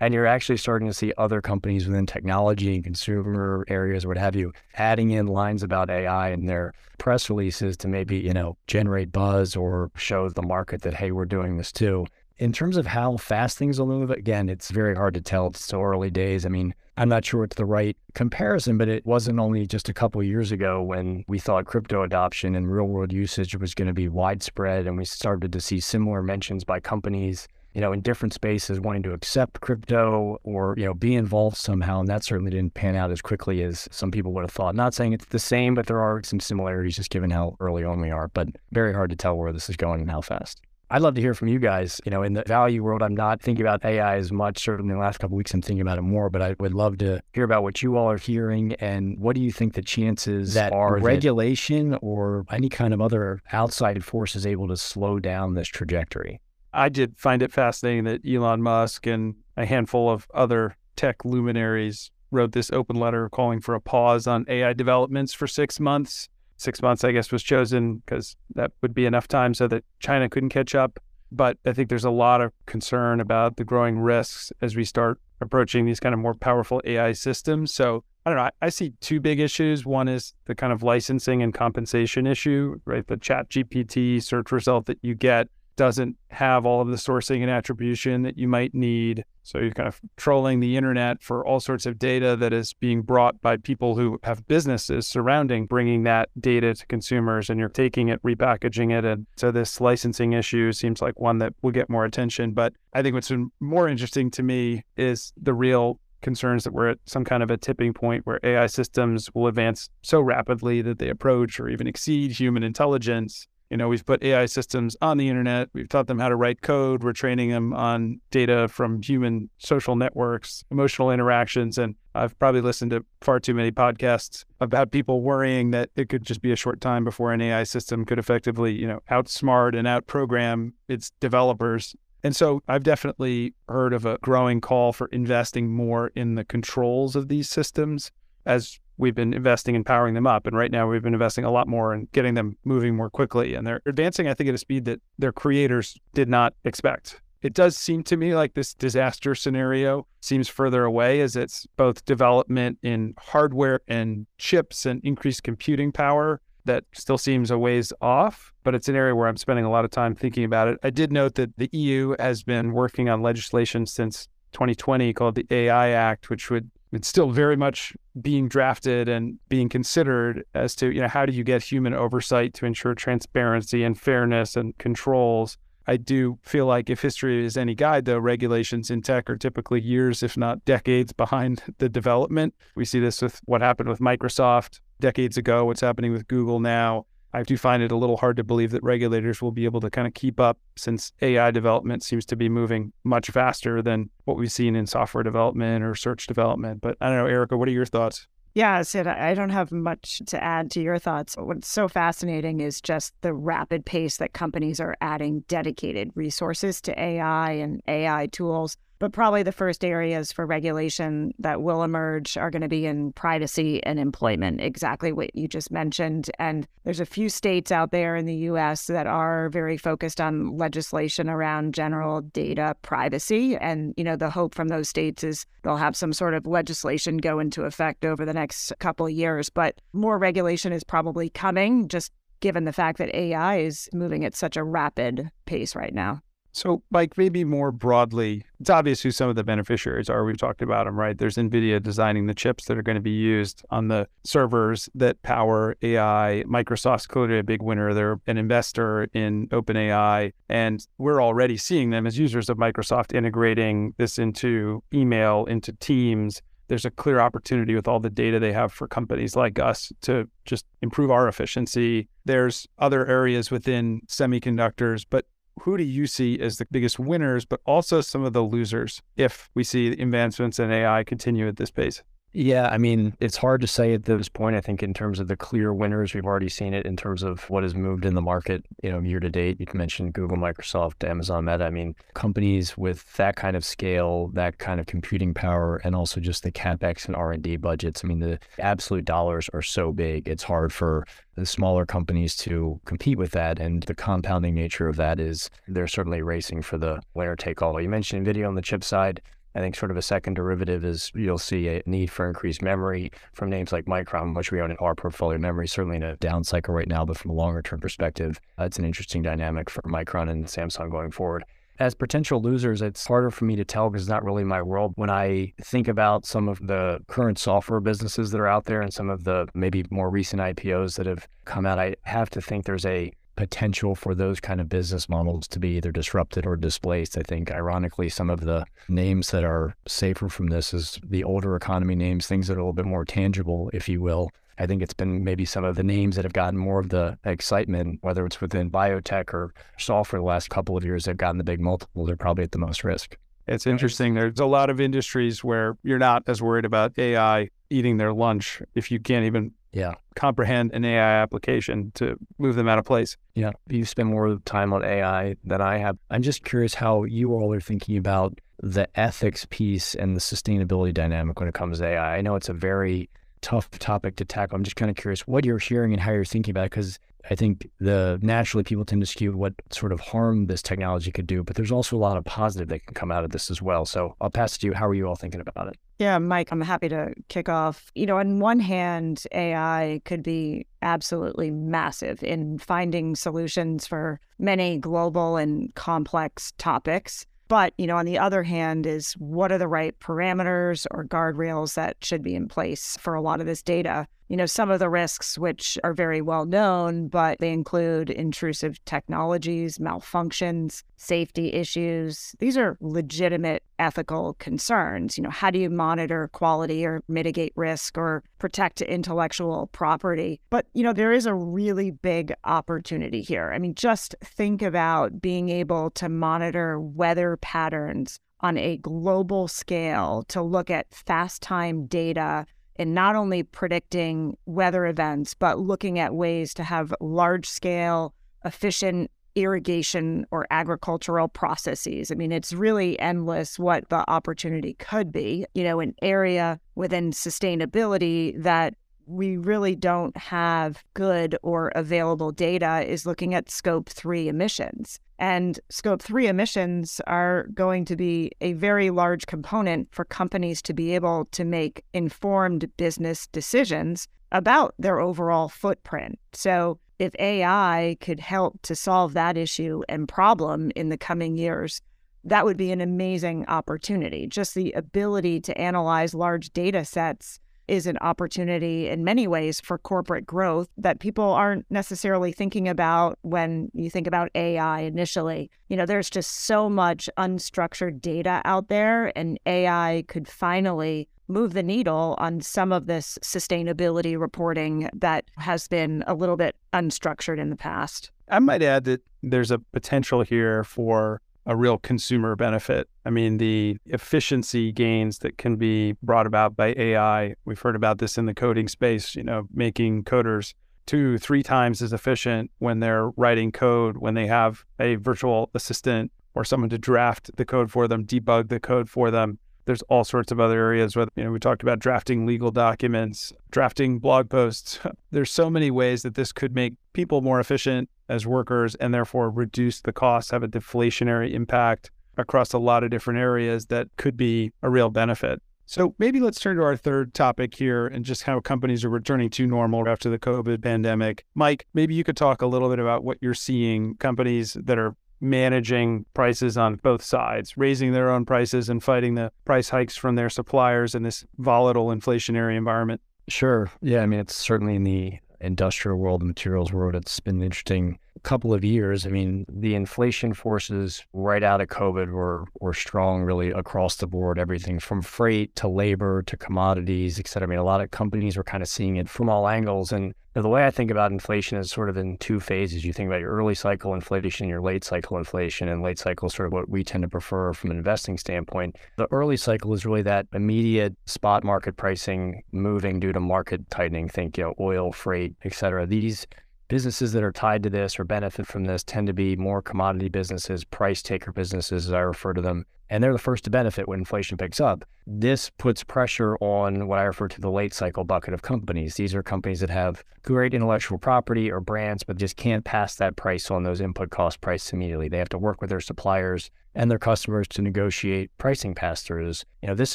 And you're actually starting to see other companies within technology and consumer areas what have you adding in lines about AI in their press releases to maybe, you know, generate buzz or show the market that, hey, we're doing this too. In terms of how fast things will move, again, it's very hard to tell. It's so early days. I mean, I'm not sure it's the right comparison, but it wasn't only just a couple years ago when we thought crypto adoption and real world usage was going to be widespread, and we started to see similar mentions by companies you know, in different spaces wanting to accept crypto or, you know, be involved somehow. And that certainly didn't pan out as quickly as some people would have thought. Not saying it's the same, but there are some similarities just given how early on we are, but very hard to tell where this is going and how fast. I'd love to hear from you guys. You know, in the value world, I'm not thinking about AI as much. Certainly, in the last couple weeks, I'm thinking about it more. But I would love to hear about what you all are hearing and what do you think the chances that are regulation that... or any kind of other outside force is able to slow down this trajectory. I did find it fascinating that Elon Musk and a handful of other tech luminaries wrote this open letter calling for a pause on AI developments for six months. Six months, I guess, was chosen because that would be enough time so that China couldn't catch up. But I think there's a lot of concern about the growing risks as we start approaching these kind of more powerful AI systems. So I don't know. I, I, see two big issues. One is the kind of licensing and compensation issue, right? The ChatGPT search result that you get doesn't have all of the sourcing and attribution that you might need. So you're kind of trolling the internet for all sorts of data that is being brought by people who have businesses surrounding bringing that data to consumers and you're taking it, repackaging it. And so this licensing issue seems like one that will get more attention. But I think what's more interesting to me is the real concerns that we're at some kind of a tipping point where AI systems will advance so rapidly that they approach or even exceed human intelligence you know, we've put AI systems on the internet. We've taught them how to write code. We're training them on data from human social networks, emotional interactions. And I've probably listened to far too many podcasts about people worrying that it could just be a short time before an AI system could effectively, you know, outsmart and outprogram its developers. And so I've definitely heard of a growing call for investing more in the controls of these systems as we've been investing in powering them up. And right now we've been investing a lot more in getting them moving more quickly. And they're advancing, I think, at a speed that their creators did not expect. It does seem to me like this disaster scenario seems further away as it's both development in hardware and chips and increased computing power that still seems a ways off, but it's an area where I'm spending a lot of time thinking about it. I did note that the EU has been working on legislation since 2020 called the AI Act, which would it's still very much being drafted and being considered as to you know how do you get human oversight to ensure transparency and fairness and controls? I do feel like if history is any guide though regulations in tech are typically years if not decades behind <laughs> the development. We see this with what happened with microsoft decades ago what's happening with google now I do find it a little hard to believe that regulators will be able to kind of keep up since AI development seems to be moving much faster than what we've seen in software development or search development. But I don't know, Erika, what are your thoughts? Yeah, Sid, I don't have much to add to your thoughts. What's so fascinating is just the rapid pace that companies are adding dedicated resources to AI and AI tools. But probably the first areas for regulation that will emerge are going to be in privacy and employment, exactly what you just mentioned. And there's a few states out there in the US that are very focused on legislation around general data privacy. And, you know, the hope from those states is they'll have some sort of legislation go into effect over the next couple of years. But more regulation is probably coming, just given the fact that AI is moving at such a rapid pace right now. So, Mike, maybe more broadly, it's obvious who some of the beneficiaries are. We've talked about them, right? There's NVIDIA designing the chips that are going to be used on the servers that power AI. Microsoft's clearly a big winner. They're an investor in OpenAI. And we're already seeing them as users of Microsoft integrating this into email, into Teams. There's a clear opportunity with all the data they have for companies like us to just improve our efficiency. There's other areas within semiconductors, but who do you see as the biggest winners, but also some of the losers if we see advancements in AI continue at this pace? Yeah, I mean, it's hard to say at this point. I think in terms of the clear winners, we've already seen it in terms of what has moved in the market, you know, year to date. You mentioned Google, Microsoft, Amazon, Meta. I mean, companies with that kind of scale, that kind of computing power, and also just the capex and R and D budgets. I mean, the absolute dollars are so big. It's hard for the smaller companies to compete with that. And the compounding nature of that is they're certainly racing for the winner take all. You mentioned Nvidia on the chip side. I think sort of a second derivative is you'll see a need for increased memory from names like Micron, which we own in our portfolio memory, certainly in a down cycle right now, but from a longer term perspective, uh, it's an interesting dynamic for Micron and Samsung going forward. As potential losers, it's harder for me to tell because it's not really my world. When I think about some of the current software businesses that are out there and some of the maybe more recent IPOs that have come out, I have to think there's a potential for those kind of business models to be either disrupted or displaced. I think, ironically, some of the names that are safer from this is the older economy names, things that are a little bit more tangible, if you will. I think it's been maybe some of the names that have gotten more of the excitement, whether it's within biotech or software the last couple of years, they've gotten the big multiples, they're probably at the most risk. It's interesting. There's a lot of industries where you're not as worried about AI eating their lunch if you can't even yeah comprehend an AI application to move them out of place. Yeah, you spend more time on AI than I have. I'm just curious how you all are thinking about the ethics piece and the sustainability dynamic when it comes to AI. I know it's a very tough topic to tackle. I'm just kind of curious what you're hearing and how you're thinking about it because I think the naturally people tend to skew what sort of harm this technology could do, but there's also a lot of positive that can come out of this as well. So I'll pass it to you. How are you all thinking about it? Yeah, Mike, I'm happy to kick off. You know, on one hand, AI could be absolutely massive in finding solutions for many global and complex topics. But, you know, on the other hand, is what are the right parameters or guardrails that should be in place for a lot of this data? You know, some of the risks, which are very well known, but they include intrusive technologies, malfunctions, safety issues. These are legitimate ethical concerns. You know, how do you monitor quality or mitigate risk or protect intellectual property? But, you know, there is a really big opportunity here. I mean, just think about being able to monitor weather patterns on a global scale to look at fast time data in not only predicting weather events, but looking at ways to have large scale, efficient irrigation or agricultural processes. I mean, it's really endless what the opportunity could be. You know, an area within sustainability that we really don't have good or available data is looking at scope three emissions. And scope three emissions are going to be a very large component for companies to be able to make informed business decisions about their overall footprint. So, if AI could help to solve that issue and problem in the coming years, that would be an amazing opportunity. Just the ability to analyze large data sets is an opportunity in many ways for corporate growth that people aren't necessarily thinking about when you think about AI initially. You know, there's just so much unstructured data out there, and AI could finally move the needle on some of this sustainability reporting that has been a little bit unstructured in the past. I might add that there's a potential here for a real consumer benefit. I mean, the efficiency gains that can be brought about by AI, we've heard about this in the coding space, you know, making coders two, three times as efficient when they're writing code, when they have a virtual assistant or someone to draft the code for them, debug the code for them. There's all sorts of other areas where, you know, we talked about drafting legal documents, drafting blog posts. <laughs> There's so many ways that this could make people more efficient as workers and therefore reduce the costs, have a deflationary impact across a lot of different areas that could be a real benefit. So maybe let's turn to our third topic here and just how companies are returning to normal after the COVID pandemic. Mike, maybe you could talk a little bit about what you're seeing companies that are managing prices on both sides, raising their own prices and fighting the price hikes from their suppliers in this volatile inflationary environment? Sure. Yeah. I mean, it's certainly in the industrial world, the materials world, it's been interesting couple of years. I mean, the inflation forces right out of COVID were were strong really across the board, everything from freight to labor to commodities, et cetera. I mean, a lot of companies were kind of seeing it from all angles. And the way I think about inflation is sort of in two phases. You think about your early cycle inflation, your late cycle inflation, and late cycle is sort of what we tend to prefer from an investing standpoint. The early cycle is really that immediate spot market pricing moving due to market tightening. Think, you know, oil, freight, et cetera. These businesses that are tied to this or benefit from this tend to be more commodity businesses, price taker businesses, as I refer to them. And they're the first to benefit when inflation picks up. This puts pressure on what I refer to the late cycle bucket of companies. These are companies that have great intellectual property or brands, but just can't pass that price on those input cost prices immediately. They have to work with their suppliers and their customers to negotiate pricing pass throughs. You know, this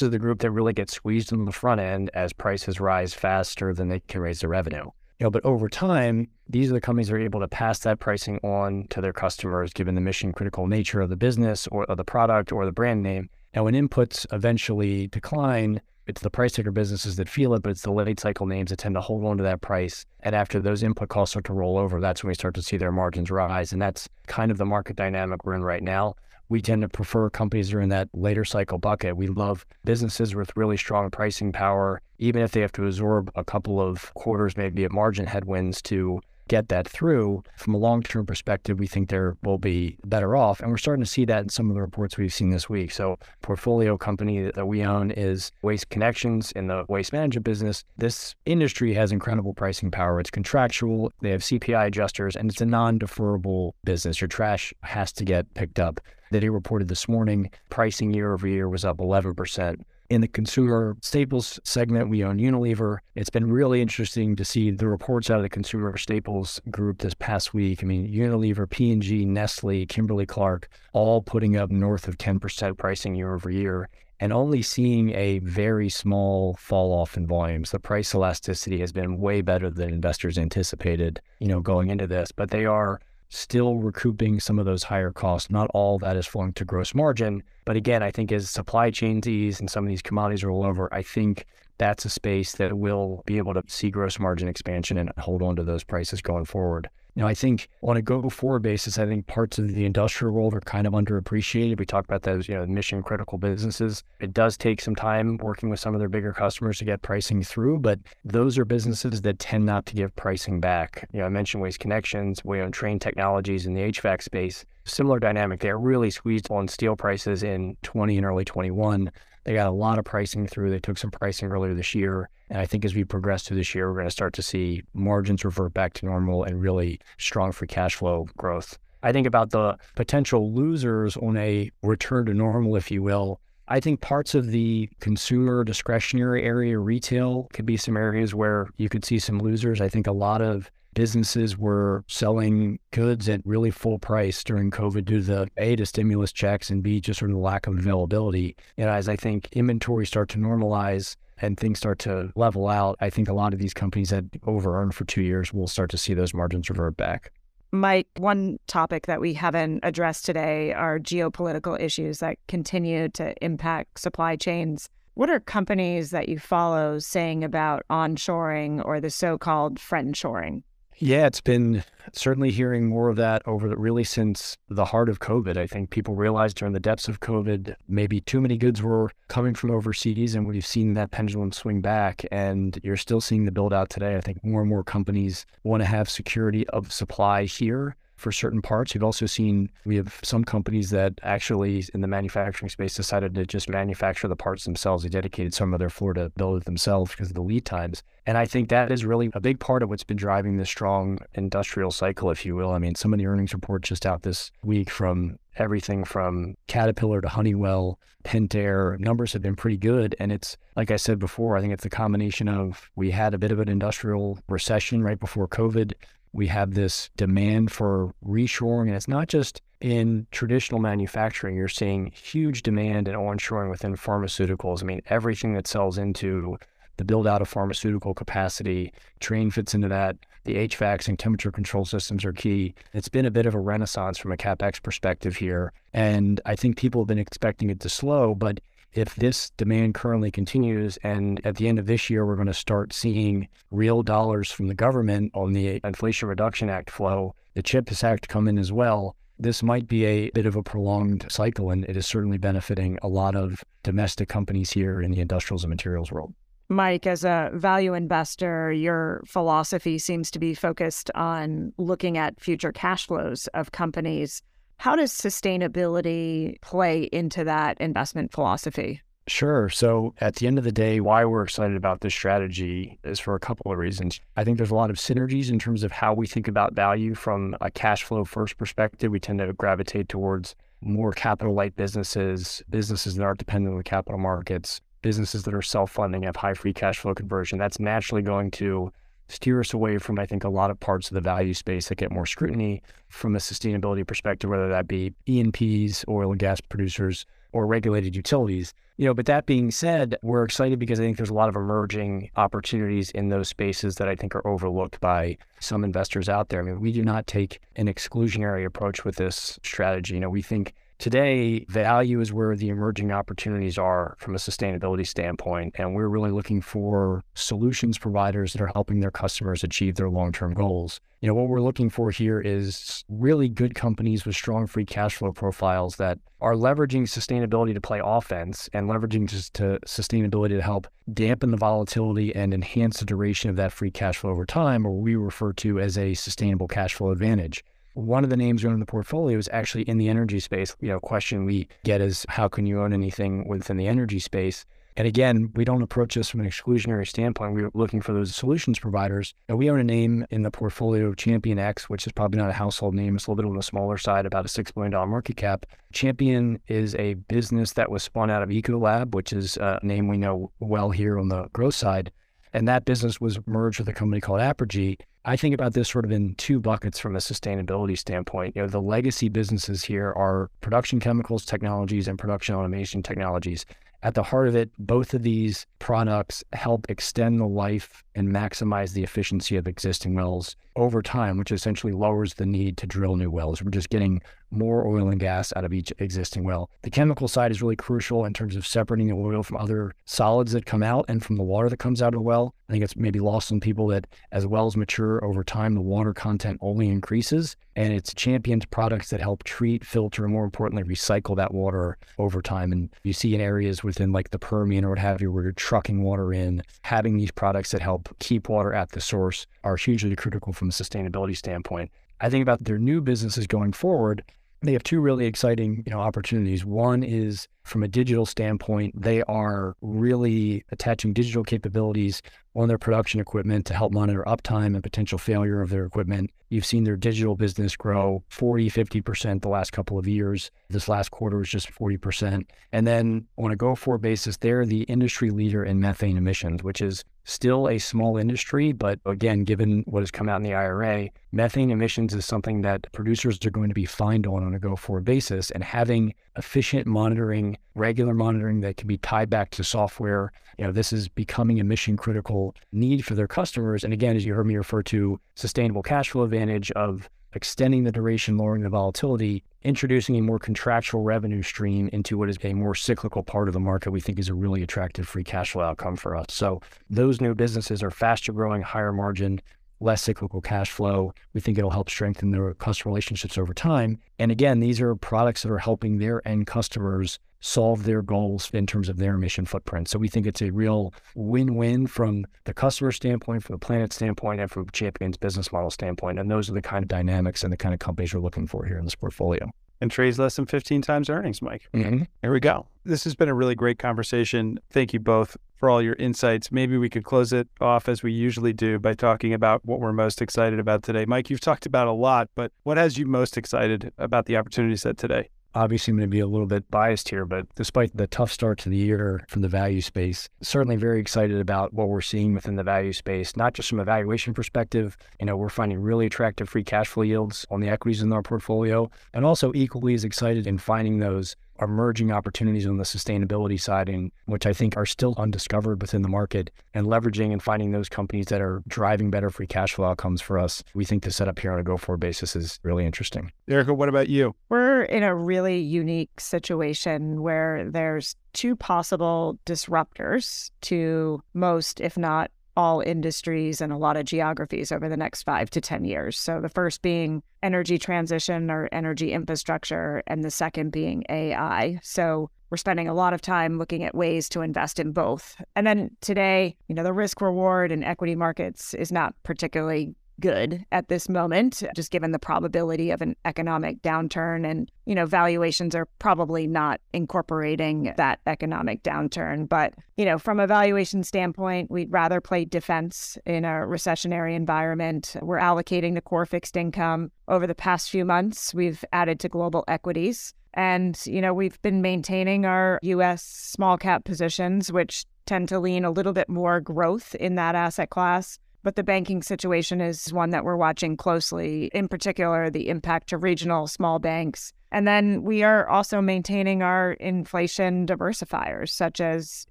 is the group that really gets squeezed on the front end as prices rise faster than they can raise their revenue. You know, but over time, these are the companies that are able to pass that pricing on to their customers, given the mission critical nature of the business or of the product or the brand name. Now, when inputs eventually decline, it's the price taker businesses that feel it, but it's the late cycle names that tend to hold on to that price. And after those input costs start to roll over, that's when we start to see their margins rise. And that's kind of the market dynamic we're in right now we tend to prefer companies that are in that later cycle bucket. We love businesses with really strong pricing power, even if they have to absorb a couple of quarters, maybe of margin headwinds to get that through. From a long term perspective, we think they will be better off. And we're starting to see that in some of the reports we've seen this week. So, portfolio company that we own is Waste Connections in the waste management business. This industry has incredible pricing power. It's contractual, they have CPI adjusters, and it's a non deferrable business. Your trash has to get picked up that he reported this morning. Pricing year over year was up 11%. In the consumer staples segment, we own Unilever. It's been really interesting to see the reports out of the consumer staples group this past week. I mean, Unilever, P&G, Nestle, Kimberly Clark, all putting up north of 10% pricing year over year and only seeing a very small fall off in volumes. The price elasticity has been way better than investors anticipated, you know, going into this, but they are still recouping some of those higher costs. Not all that is flowing to gross margin. But again, I think as supply chains ease and some of these commodities roll over, I think that's a space that will be able to see gross margin expansion and hold on to those prices going forward. Now, I think on a go forward basis, I think parts of the industrial world are kind of underappreciated. We talk about those, you know, mission critical businesses. It does take some time working with some of their bigger customers to get pricing through, but those are businesses that tend not to give pricing back. You know, I mentioned Waste Connections, we own Trane Technologies in the HVAC space. Similar dynamic. They're really squeezed on steel prices in 20 and early 21. They got a lot of pricing through. They took some pricing earlier this year. And I think as we progress through this year, we're going to start to see margins revert back to normal and really strong free cash flow growth. I think about the potential losers on a return to normal, if you will. I think parts of the consumer discretionary area, retail, could be some areas where you could see some losers. I think a lot of businesses were selling goods at really full price during COVID due to the A, to stimulus checks, and B, just sort of the lack of availability. And as I think inventory start to normalize and things start to level out, I think a lot of these companies that over earned for two years will start to see those margins revert back. Mike, one topic that we haven't addressed today are geopolitical issues that continue to impact supply chains. What are companies that you follow saying about onshoring or the so called friendshoring? Yeah, it's been certainly hearing more of that over the, really since the heart of COVID. I think people realized during the depths of COVID, maybe too many goods were coming from overseas, and we've seen that pendulum swing back. And you're still seeing the build out today. I think more and more companies want to have security of supply here for certain parts. You've also seen we have some companies that actually in the manufacturing space decided to just manufacture the parts themselves. They dedicated some of their floor to build it themselves because of the lead times. And I think that is really a big part of what's been driving this strong industrial cycle, if you will. I mean, some of the earnings reports just out this week from everything from Caterpillar to Honeywell, Pentair, numbers have been pretty good. And it's, like I said before, I think it's a combination of we had a bit of an industrial recession right before COVID we have this demand for reshoring, and it's not just in traditional manufacturing. You're seeing huge demand and onshoring within pharmaceuticals. I mean, everything that sells into the build out of pharmaceutical capacity, Trane fits into that. the HVACs and temperature control systems are key. It's been a bit of a renaissance from a CapEx perspective here. And I think people have been expecting it to slow, but if this demand currently continues and at the end of this year we're going to start seeing real dollars from the government on the Inflation Reduction Act flow, the CHIPS Act come in as well, this might be a bit of a prolonged cycle and it is certainly benefiting a lot of domestic companies here in the industrials and materials world. Mike, as a value investor, your philosophy seems to be focused on looking at future cash flows of companies. How does sustainability play into that investment philosophy? Sure. So at the end of the day, why we're excited about this strategy is for a couple of reasons. I think there's a lot of synergies in terms of how we think about value from a cash flow first perspective. We tend to gravitate towards more capital light businesses, businesses that aren't dependent on the capital markets, businesses that are self funding, have high free cash flow conversion. That's naturally going to steer us away from, I think, a lot of parts of the value space that get more scrutiny from a sustainability perspective, whether that be E&Ps, oil and gas producers, or regulated utilities. You know, but that being said, we're excited because I think there's a lot of emerging opportunities in those spaces that I think are overlooked by some investors out there. I mean, we do not take an exclusionary approach with this strategy. You know, we think Today, value is where the emerging opportunities are from a sustainability standpoint. And we're really looking for solutions providers that are helping their customers achieve their long term goals. You know, what we're looking for here is really good companies with strong free cash flow profiles that are leveraging sustainability to play offense and leveraging just to sustainability to help dampen the volatility and enhance the duration of that free cash flow over time, or we refer to as a sustainable cash flow advantage one of the names in the portfolio is actually in the energy space. You know, question we get is how can you own anything within the energy space? And again, we don't approach this from an exclusionary standpoint. We're looking for those solutions providers. And we own a name in the portfolio, ChampionX, which is probably not a household name. It's a little bit on the smaller side, about a $6 billion market cap. Champion is a business that was spun out of Ecolab, which is a name we know well here on the growth side. And that business was merged with a company called Apergy. I think about this sort of in two buckets from a sustainability standpoint. You know, the legacy businesses here are production chemicals technologies and production automation technologies. At the heart of it, both of these products help extend the life and maximize the efficiency of existing wells over time, which essentially lowers the need to drill new wells. We're just getting more oil and gas out of each existing well. The chemical side is really crucial in terms of separating the oil from other solids that come out and from the water that comes out of the well. I think it's maybe lost on people that as wells mature over time, the water content only increases. And it's Champion's products that help treat, filter, and more importantly, recycle that water over time. And you see in areas within like the Permian or what have you, where you're trucking water in, having these products that help keep water at the source are hugely critical from a sustainability standpoint. I think about their new businesses going forward. They have two really exciting, you know, opportunities. One is from a digital standpoint, they are really attaching digital capabilities on their production equipment to help monitor uptime and potential failure of their equipment. You've seen their digital business grow 40, 50% the last couple of years. This last quarter was just 40%. And then on a go forward basis, they're the industry leader in methane emissions, which is still a small industry. But again, given what has come out in the IRA, methane emissions is something that producers are going to be fined on on a go forward basis. And having efficient monitoring regular monitoring that can be tied back to software. You know, this is becoming a mission critical need for their customers. And again, as you heard me refer to sustainable cash flow advantage of extending the duration, lowering the volatility, introducing a more contractual revenue stream into what is a more cyclical part of the market, we think is a really attractive free cash flow outcome for us. So those new businesses are faster growing, higher margin, less cyclical cash flow. We think it'll help strengthen their customer relationships over time. And again, these are products that are helping their end customers solve their goals in terms of their emission footprint. So we think it's a real win-win from the customer standpoint, from the planet standpoint, and from Champion's business model standpoint. And those are the kind of dynamics and the kind of companies we're looking for here in this portfolio. And trades less than 15 times earnings, Mike. Mm-hmm. Here we go. This has been a really great conversation. Thank you both for all your insights. Maybe we could close it off as we usually do by talking about what we're most excited about today. Mike, you've talked about a lot, but what has you most excited about the opportunity set today? Obviously I'm going to be a little bit biased here, but despite the tough start to the year from the value space, certainly very excited about what we're seeing within the value space, not just from a valuation perspective. You know, we're finding really attractive free cash flow yields on the equities in our portfolio, and also equally as excited in finding those emerging opportunities on the sustainability side, and which I think are still undiscovered within the market, and leveraging and finding those companies that are driving better free cash flow outcomes for us. We think the setup here on a go forward basis is really interesting. Erika, what about you? We're in a really unique situation where there's two possible disruptors to most, if not all industries and a lot of geographies over the next five to 10 years. So, the first being energy transition or energy infrastructure, and the second being AI. So, we're spending a lot of time looking at ways to invest in both. And then today, you know, the risk reward in equity markets is not particularly good at this moment, just given the probability of an economic downturn. And, you know, valuations are probably not incorporating that economic downturn. But, you know, from a valuation standpoint, we'd rather play defense in a recessionary environment. We're allocating to core fixed income. Over the past few months, we've added to global equities. And, you know, we've been maintaining our US small cap positions, which tend to lean a little bit more growth in that asset class. But the banking situation is one that we're watching closely, in particular, the impact to regional small banks. And then we are also maintaining our inflation diversifiers, such as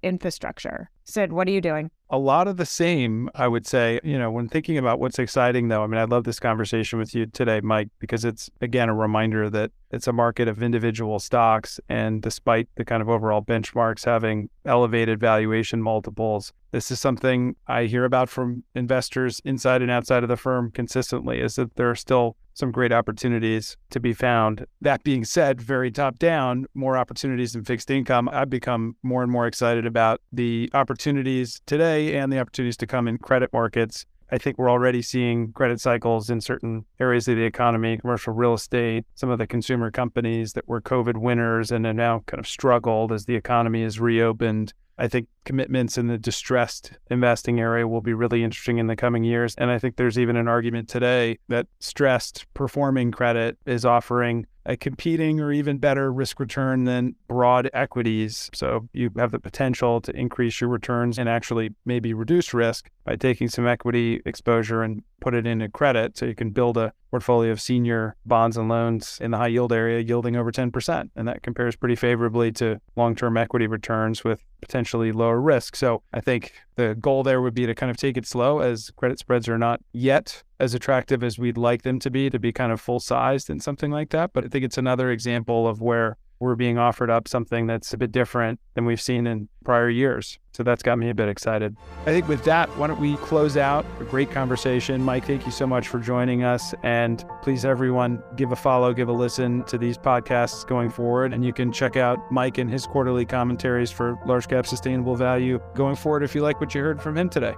infrastructure. Sid, what are you doing? A lot of the same, I would say. You know, when thinking about what's exciting, though, I mean, I love this conversation with you today, Mike, because it's, again, a reminder that it's a market of individual stocks. And despite the kind of overall benchmarks having elevated valuation multiples, this is something I hear about from investors inside and outside of the firm consistently is that there are still some great opportunities to be found. That being said, very top down, more opportunities in fixed income. I've become more and more excited about the opportunities today and the opportunities to come in credit markets. I think we're already seeing credit cycles in certain areas of the economy, commercial real estate, some of the consumer companies that were COVID winners and have now kind of struggled as the economy has reopened. I think commitments in the distressed investing area will be really interesting in the coming years. And I think there's even an argument today that stressed performing credit is offering a competing or even better risk return than broad equities. So you have the potential to increase your returns and actually maybe reduce risk by taking some equity exposure and put it into credit. So you can build a portfolio of senior bonds and loans in the high yield area yielding over 10%. And that compares pretty favorably to long term equity returns with potentially lower risk. So I think the goal there would be to kind of take it slow as credit spreads are not yet as attractive as we'd like them to be to be kind of full sized and something like that. But I think it's another example of where we're being offered up something that's a bit different than we've seen in prior years. So that's got me a bit excited. I think with that, why don't we close out a great conversation? Mike, thank you so much for joining us. And please, everyone, give a follow, give a listen to these podcasts going forward. And you can check out Mike and his quarterly commentaries for large cap sustainable value going forward if you like what you heard from him today.